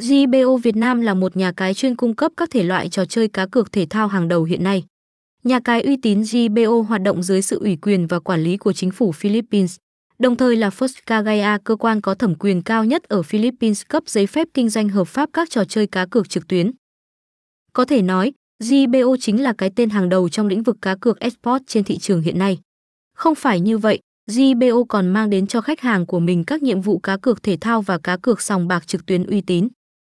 GBO Việt Nam là một nhà cái chuyên cung cấp các thể loại trò chơi cá cược thể thao hàng đầu hiện nay. Nhà cái uy tín GBO hoạt động dưới sự ủy quyền và quản lý của chính phủ Philippines, đồng thời là First Cagaya cơ quan có thẩm quyền cao nhất ở Philippines cấp giấy phép kinh doanh hợp pháp các trò chơi cá cược trực tuyến. Có thể nói, GBO chính là cái tên hàng đầu trong lĩnh vực cá cược esports trên thị trường hiện nay. Không phải như vậy, GBO còn mang đến cho khách hàng của mình các nhiệm vụ cá cược thể thao và cá cược sòng bạc trực tuyến uy tín.